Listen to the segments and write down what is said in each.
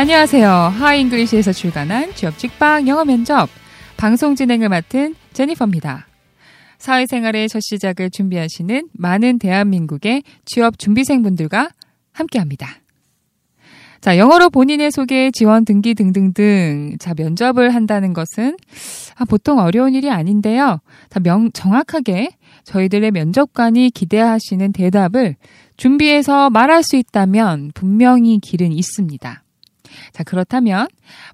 안녕하세요. 하잉글리시에서 출간한 취업 직방 영어 면접 방송 진행을 맡은 제니퍼입니다. 사회생활의 첫 시작을 준비하시는 많은 대한민국의 취업 준비생분들과 함께합니다. 자, 영어로 본인의 소개, 지원 등기 등등등. 자, 면접을 한다는 것은 아, 보통 어려운 일이 아닌데요. 자, 명, 정확하게 저희들의 면접관이 기대하시는 대답을 준비해서 말할 수 있다면 분명히 길은 있습니다. 자, 그렇다면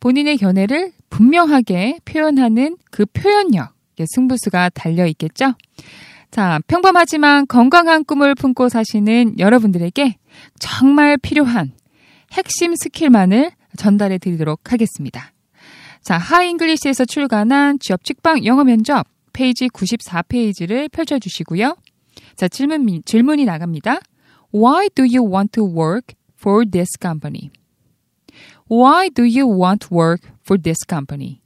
본인의 견해를 분명하게 표현하는 그 표현력, 승부수가 달려 있겠죠? 자, 평범하지만 건강한 꿈을 품고 사시는 여러분들에게 정말 필요한 핵심 스킬만을 전달해 드리도록 하겠습니다. 자, 하이 잉글리시에서 출간한 취업 직방 영어 면접 페이지 94페이지를 펼쳐 주시고요. 자, 질문 질문이 나갑니다. Why do you want to work for this company? Why do you want work for this company?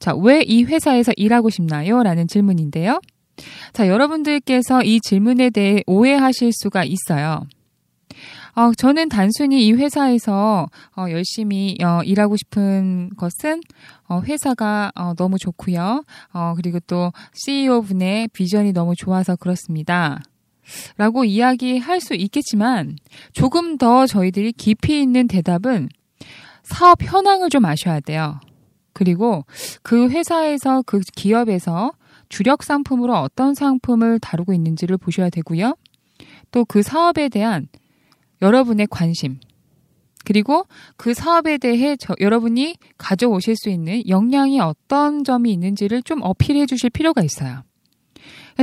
자, 왜 이 회사에서 일하고 싶나요? 라는 질문인데요. 자, 여러분들께서 이 질문에 대해 오해하실 수가 있어요. 어, 저는 단순히 이 회사에서 어, 열심히 어, 일하고 싶은 것은 어, 회사가 어, 너무 좋고요. 어, 그리고 또 CEO 분의 비전이 너무 좋아서 그렇습니다. 라고 이야기할 수 있겠지만 조금 더 저희들이 깊이 있는 대답은 사업 현황을 좀 아셔야 돼요. 그리고 그 회사에서 그 기업에서 주력 상품으로 어떤 상품을 다루고 있는지를 보셔야 되고요. 또 그 사업에 대한 여러분의 관심, 그리고 그 사업에 대해 저, 여러분이 가져오실 수 있는 역량이 어떤 점이 있는지를 좀 어필해 주실 필요가 있어요.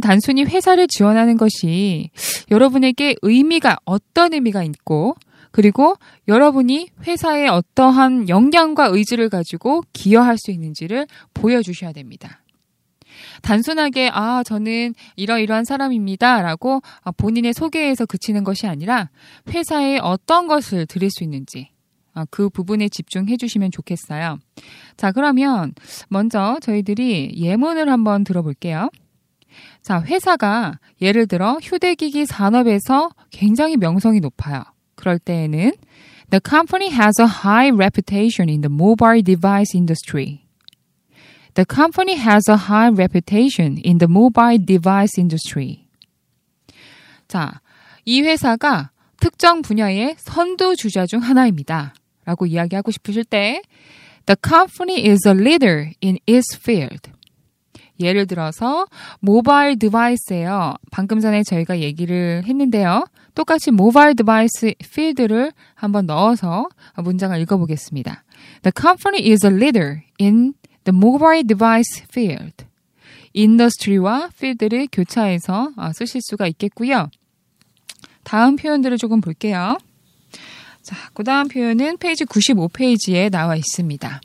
단순히 회사를 지원하는 것이 여러분에게 의미가 어떤 의미가 있고 그리고 여러분이 회사에 어떠한 역량과 의지를 가지고 기여할 수 있는지를 보여주셔야 됩니다. 단순하게 아 저는 이러이러한 사람입니다라고 본인의 소개에서 그치는 것이 아니라 회사에 어떤 것을 드릴 수 있는지 아, 그 부분에 집중해 주시면 좋겠어요. 자 그러면 먼저 저희들이 예문을 한번 들어볼게요. 자 회사가 예를 들어 휴대기기 산업에서 굉장히 명성이 높아요. 그럴 때에는 The company has a high reputation in the mobile device industry. The company has a high reputation in the mobile device industry. 자, 이 회사가 특정 분야의 선두 주자 중 하나입니다. 라고 이야기하고 싶으실 때 The company is a leader in its field. 예를 들어서 mobile device예요. 방금 전에 저희가 얘기를 했는데요. 똑같이 mobile device field를 한번 넣어서 문장을 읽어보겠습니다. The company is a leader in the mobile device field. industry와 field를 교차해서 어, 쓰실 수가 있겠고요. 다음 표현들을 조금 볼게요. 자, 그 다음 표현은 페이지 95페이지에 나와 있습니다.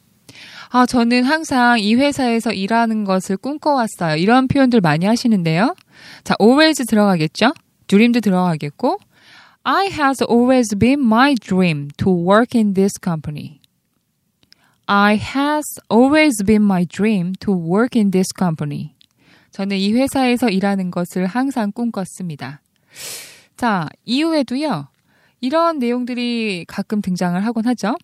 아, 저는 항상 이 회사에서 일하는 것을 꿈꿔왔어요. 이런 표현들 많이 하시는데요. 자, always 들어가겠죠? Dream도 들어가겠고, I has always been my dream to work in this company. I has always been my dream to work in this company. 저는 이 회사에서 일하는 것을 항상 꿈꿨습니다. 자, 이후에도요, 이런 내용들이 가끔 등장을 하곤 하죠.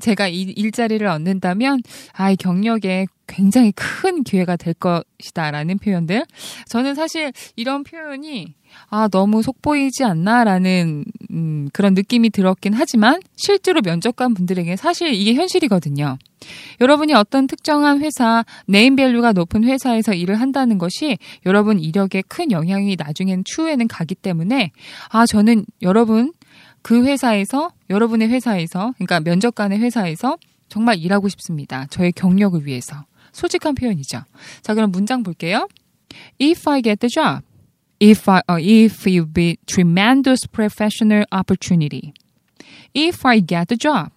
제가 이 일자리를 얻는다면, 아, 이 경력에 굉장히 큰 기회가 될 것이다라는 표현들. 저는 사실 이런 표현이 아, 너무 속보이지 않나라는 음, 그런 느낌이 들었긴 하지만 실제로 면접관 분들에게 사실 이게 현실이거든요. 여러분이 어떤 특정한 회사, 네임밸류가 높은 회사에서 일을 한다는 것이 여러분 이력에 큰 영향이 나중엔 추후에는 가기 때문에 아, 저는 여러분 그 회사에서 여러분의 회사에서 그러니까 면접관의 회사에서 정말 일하고 싶습니다. 저의 경력을 위해서. 솔직한 표현이죠. 자, 그럼 문장 볼게요. If I get the job, if I, uh, if you be tremendous professional opportunity. If I get the job,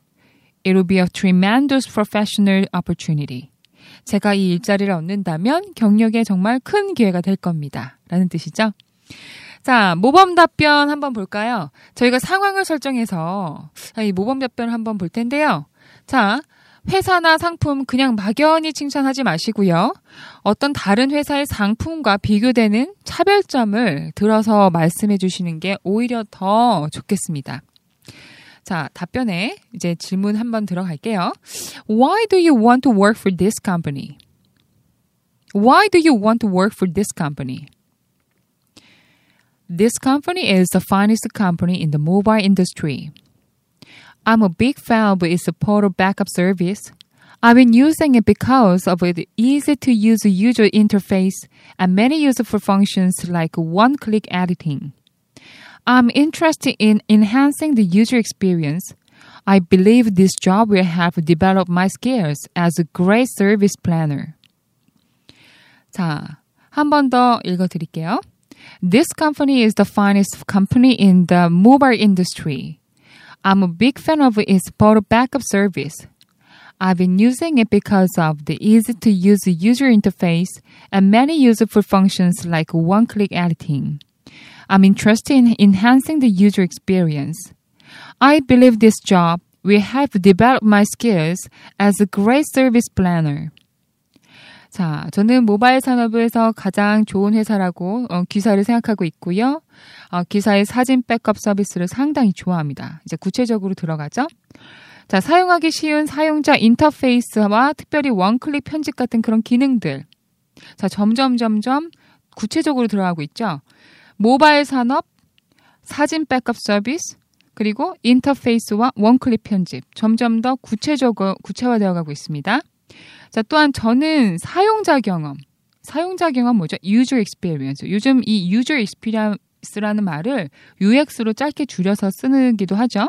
it will be a tremendous professional opportunity. 제가 이 일자리를 얻는다면 경력에 정말 큰 기회가 될 겁니다. 라는 뜻이죠. 자, 모범 답변 한번 볼까요? 저희가 상황을 설정해서 이 모범 답변을 한번 볼 텐데요. 자, 회사나 상품 그냥 막연히 칭찬하지 마시고요. 어떤 다른 회사의 상품과 비교되는 차별점을 들어서 말씀해 주시는 게 오히려 더 좋겠습니다. 자, 답변에 이제 질문 한번 들어갈게요. Why do you want to work for this company? Why do you want to work for this company? This company is the finest company in the mobile industry. I'm a big fan of its portal backup service. I've been using it because of its easy to use user interface and many useful functions like one click editing. I'm interested in enhancing the user experience. I believe this job will help develop my skills as a great service planner. 자, 한 번 더 읽어 드릴게요. This company is the finest company in the mobile industry. I'm a big fan of its photo backup service. I've been using it because of the easy to use user interface and many useful functions like one click editing. I'm interested in enhancing the user experience. I believe this job will help develop my skills as a great service planner. 자, 저는 모바일 산업에서 가장 좋은 회사라고 어, 기사를 생각하고 있고요. 어, 기사의 사진 백업 서비스를 상당히 좋아합니다. 이제 구체적으로 들어가죠. 자, 사용하기 쉬운 사용자 인터페이스와 특별히 원클릭 편집 같은 그런 기능들. 자, 점점 점점 구체적으로 들어가고 있죠. 모바일 산업, 사진 백업 서비스, 그리고 인터페이스와 원클릭 편집. 점점 더 구체적으로 구체화되어 가고 있습니다. 자, 또한 저는 사용자 경험. 사용자 경험 뭐죠? user experience. 요즘 이 user experience라는 말을 UX로 짧게 줄여서 쓰기도 하죠.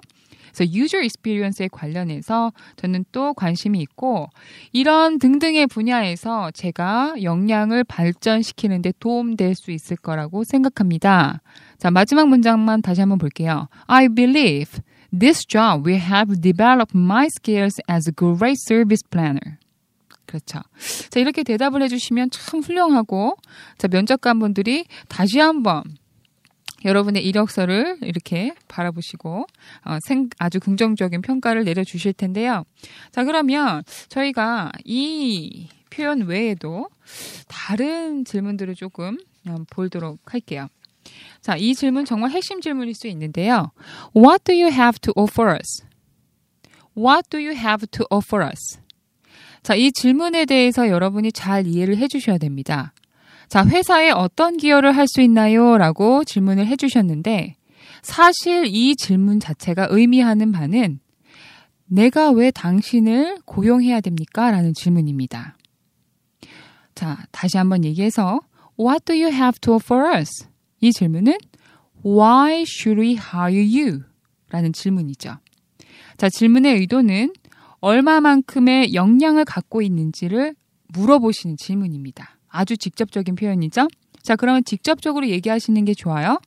그래서 user experience에 관련해서 저는 또 관심이 있고 이런 등등의 분야에서 제가 역량을 발전시키는데 도움될 수 있을 거라고 생각합니다. 자, 마지막 문장만 다시 한번 볼게요. I believe this job will help develop my skills as a great service planner. 그렇죠. 자, 이렇게 대답을 해주시면 참 훌륭하고, 자, 면접관분들이 다시 한번 여러분의 이력서를 이렇게 바라보시고, 어, 생, 아주 긍정적인 평가를 내려주실 텐데요. 자, 그러면 저희가 이 표현 외에도 다른 질문들을 조금 어, 보도록 할게요. 자, 이 질문 정말 핵심 질문일 수 있는데요. What do you have to offer us? What do you have to offer us? 자, 이 질문에 대해서 여러분이 잘 이해를 해 주셔야 됩니다. 자, 회사에 어떤 기여를 할 수 있나요? 라고 질문을 해 주셨는데, 사실 이 질문 자체가 의미하는 바는 내가 왜 당신을 고용해야 됩니까? 라는 질문입니다. 자, 다시 한번 얘기해서, What do you have to offer us? 이 질문은 Why should we hire you? 라는 질문이죠. 자, 질문의 의도는 얼마만큼의 역량을 갖고 있는지를 물어보시는 질문입니다. 아주 직접적인 표현이죠. 자, 그러면 직접적으로 얘기하시는 게 좋아요.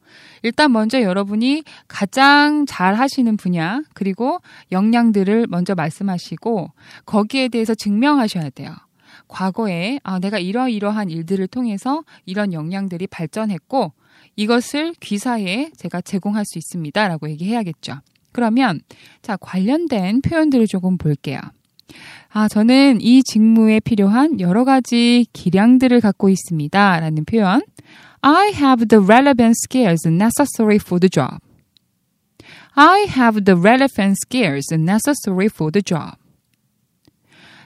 일단 먼저 여러분이 가장 잘 하시는 분야, 그리고 역량들을 먼저 말씀하시고, 거기에 대해서 증명하셔야 돼요. 과거에, 아, 내가 이러이러한 일들을 통해서 이런 역량들이 발전했고, 이것을 귀사에 제가 제공할 수 있습니다. 라고 얘기해야겠죠. 그러면 자, 관련된 표현들을 조금 볼게요. 아, 저는 이 직무에 필요한 여러 가지 기량들을 갖고 있습니다. 라는 표현. I have the relevant skills necessary for the job. I have the relevant skills necessary for the job.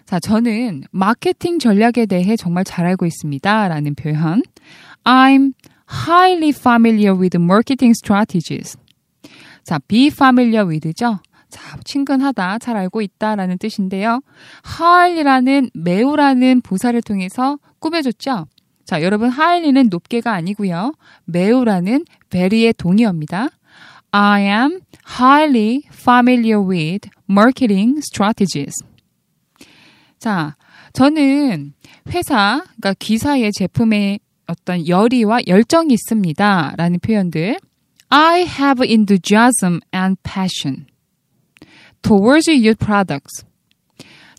자, 저는 마케팅 전략에 대해 정말 잘 알고 있습니다. 라는 표현. I'm highly familiar with marketing strategies. 자, be familiar with죠. 자, 친근하다, 잘 알고 있다라는 뜻인데요. highly라는 매우라는 부사를 통해서 꾸며줬죠. 자, 여러분 highly는 높게가 아니고요. 매우라는 very의 동의어입니다. I am highly familiar with marketing strategies. 자, 저는 회사, 그러니까 기사의 제품에 어떤 열의와 열정이 있습니다. 라는 표현들. I have enthusiasm and passion towards your products.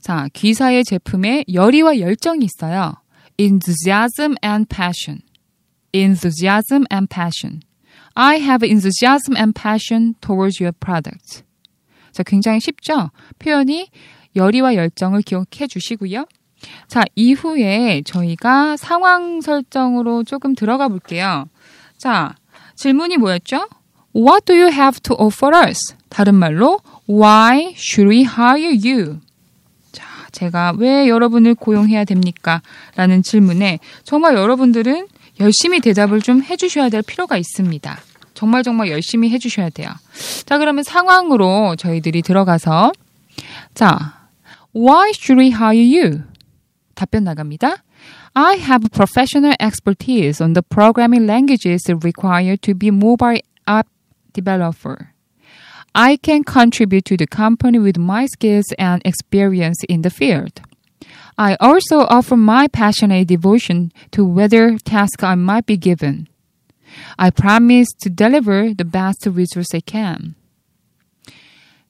자, 기사의 제품에 열의와 열정이 있어요. enthusiasm and passion. enthusiasm and passion. I have enthusiasm and passion towards your product. 자, 굉장히 쉽죠? 표현이 열의와 열정을 기억해 주시고요. 자, 이후에 저희가 상황 설정으로 조금 들어가 볼게요. 자, 질문이 뭐였죠? What do you have to offer us? 다른 말로 Why should we hire you? 자, 제가 왜 여러분을 고용해야 됩니까? 라는 질문에 정말 여러분들은 열심히 대답을 좀 해주셔야 될 필요가 있습니다. 정말 정말 열심히 해주셔야 돼요. 자, 그러면 상황으로 저희들이 들어가서 자, Why should we hire you? 답변 나갑니다. I have professional expertise on the programming languages required to be mobile app developer. I can contribute to the company with my skills and experience in the field. I also offer my passionate devotion to whatever task I might be given. I promise to deliver the best results I can.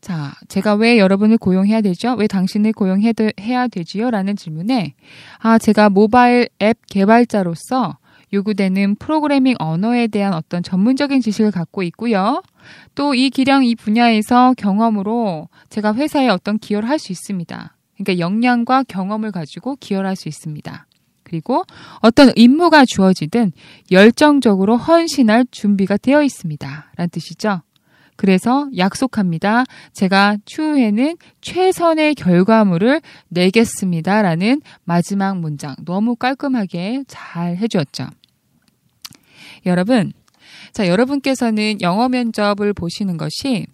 자, 제가 왜 여러분을 고용해야 되죠? 왜 당신을 고용해야 되지요? 라는 질문에, 아, 제가 모바일 앱 개발자로서 요구되는 프로그래밍 언어에 대한 어떤 전문적인 지식을 갖고 있고요. 또 이 기량 이 분야에서 경험으로 제가 회사에 어떤 기여를 할 수 있습니다. 그러니까 역량과 경험을 가지고 기여를 할 수 있습니다. 그리고 어떤 임무가 주어지든 열정적으로 헌신할 준비가 되어 있습니다. 라는 뜻이죠. 그래서 약속합니다. 제가 추후에는 최선의 결과물을 내겠습니다. 라는 마지막 문장. 너무 깔끔하게 잘 해주었죠. 여러분, 자, 여러분께서는 영어 면접을 보시는 것이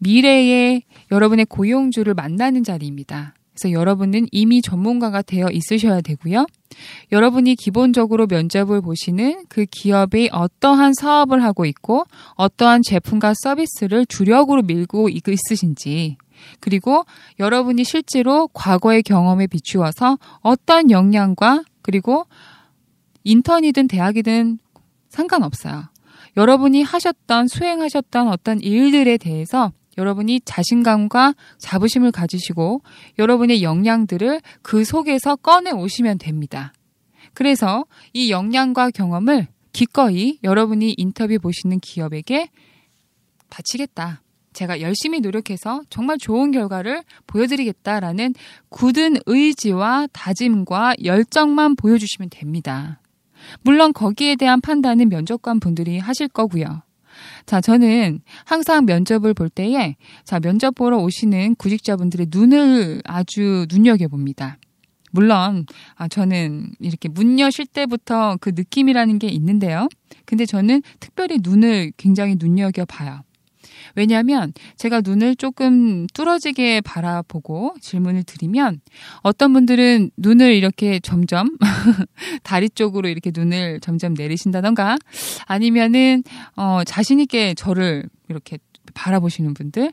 미래의 여러분의 고용주를 만나는 자리입니다. 그래서 여러분은 이미 전문가가 되어 있으셔야 되고요. 여러분이 기본적으로 면접을 보시는 그 기업이 어떠한 사업을 하고 있고 어떠한 제품과 서비스를 주력으로 밀고 있으신지 그리고 여러분이 실제로 과거의 경험에 비추어서 어떤 역량과 그리고 인턴이든 대학이든 상관없어요. 여러분이 하셨던 수행하셨던 어떤 일들에 대해서 여러분이 자신감과 자부심을 가지시고 여러분의 역량들을 그 속에서 꺼내 오시면 됩니다. 그래서 이 역량과 경험을 기꺼이 여러분이 인터뷰 보시는 기업에게 바치겠다. 제가 열심히 노력해서 정말 좋은 결과를 보여드리겠다라는 굳은 의지와 다짐과 열정만 보여주시면 됩니다. 물론 거기에 대한 판단은 면접관 분들이 하실 거고요. 자, 저는 항상 면접을 볼 때에 자, 면접 보러 오시는 구직자분들의 눈을 아주 눈여겨봅니다. 물론, 아, 저는 이렇게 문 여실 때부터 그 느낌이라는 게 있는데요. 근데 저는 특별히 눈을 굉장히 눈여겨 봐요. 왜냐하면 제가 눈을 조금 뚫어지게 바라보고 질문을 드리면 어떤 분들은 눈을 이렇게 점점 다리 쪽으로 이렇게 눈을 점점 내리신다던가 아니면은 어 자신 있게 저를 이렇게 바라보시는 분들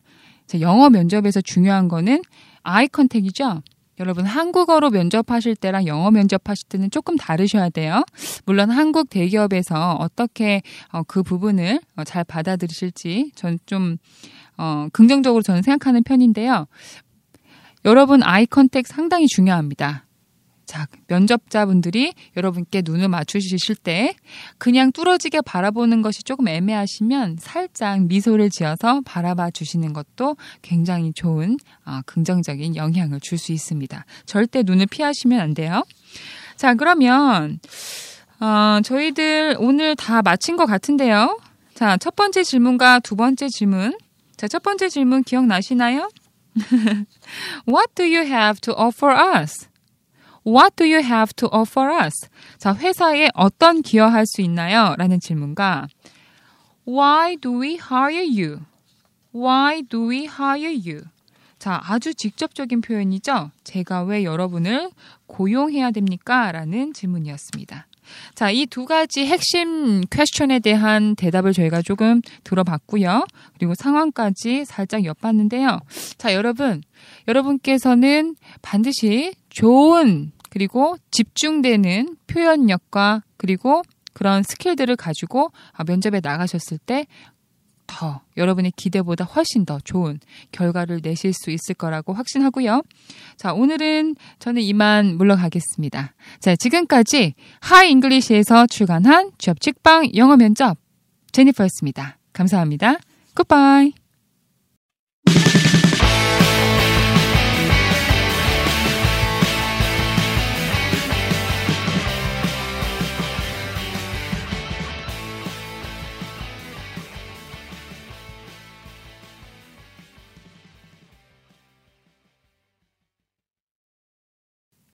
영어 면접에서 중요한 거는 아이 컨택이죠. 여러분 한국어로 면접하실 때랑 영어 면접하실 때는 조금 다르셔야 돼요. 물론 한국 대기업에서 어떻게 어, 그 부분을 어, 잘 받아들이실지 전 좀 어, 긍정적으로 저는 생각하는 편인데요. 여러분 아이 컨택 상당히 중요합니다. 자, 면접자분들이 여러분께 눈을 맞추실 때 그냥 뚫어지게 바라보는 것이 조금 애매하시면 살짝 미소를 지어서 바라봐 주시는 것도 굉장히 좋은 어, 긍정적인 영향을 줄 수 있습니다. 절대 눈을 피하시면 안 돼요. 자, 그러면 어, 저희들 오늘 다 마친 것 같은데요. 자, 첫 번째 질문과 두 번째 질문. 자, 첫 번째 질문 기억나시나요? What do you have to offer us? What do you have to offer us? 자, 회사에 어떤 기여할 수 있나요? 라는 질문과 Why do we hire you? Why do we hire you? 자, 아주 직접적인 표현이죠. 제가 왜 여러분을 고용해야 됩니까? 라는 질문이었습니다. 자, 이 두 가지 핵심 퀘스천에 대한 대답을 저희가 조금 들어봤고요. 그리고 상황까지 살짝 엿봤는데요. 자, 여러분, 여러분께서는 반드시 좋은 그리고 집중되는 표현력과 그리고 그런 스킬들을 가지고 아, 면접에 나가셨을 때 더 여러분의 기대보다 훨씬 더 좋은 결과를 내실 수 있을 거라고 확신하고요. 자, 오늘은 저는 이만 물러가겠습니다. 자, 지금까지 하이 잉글리시에서 출간한 취업 직방 영어 면접 제니퍼였습니다. 감사합니다. 굿바이.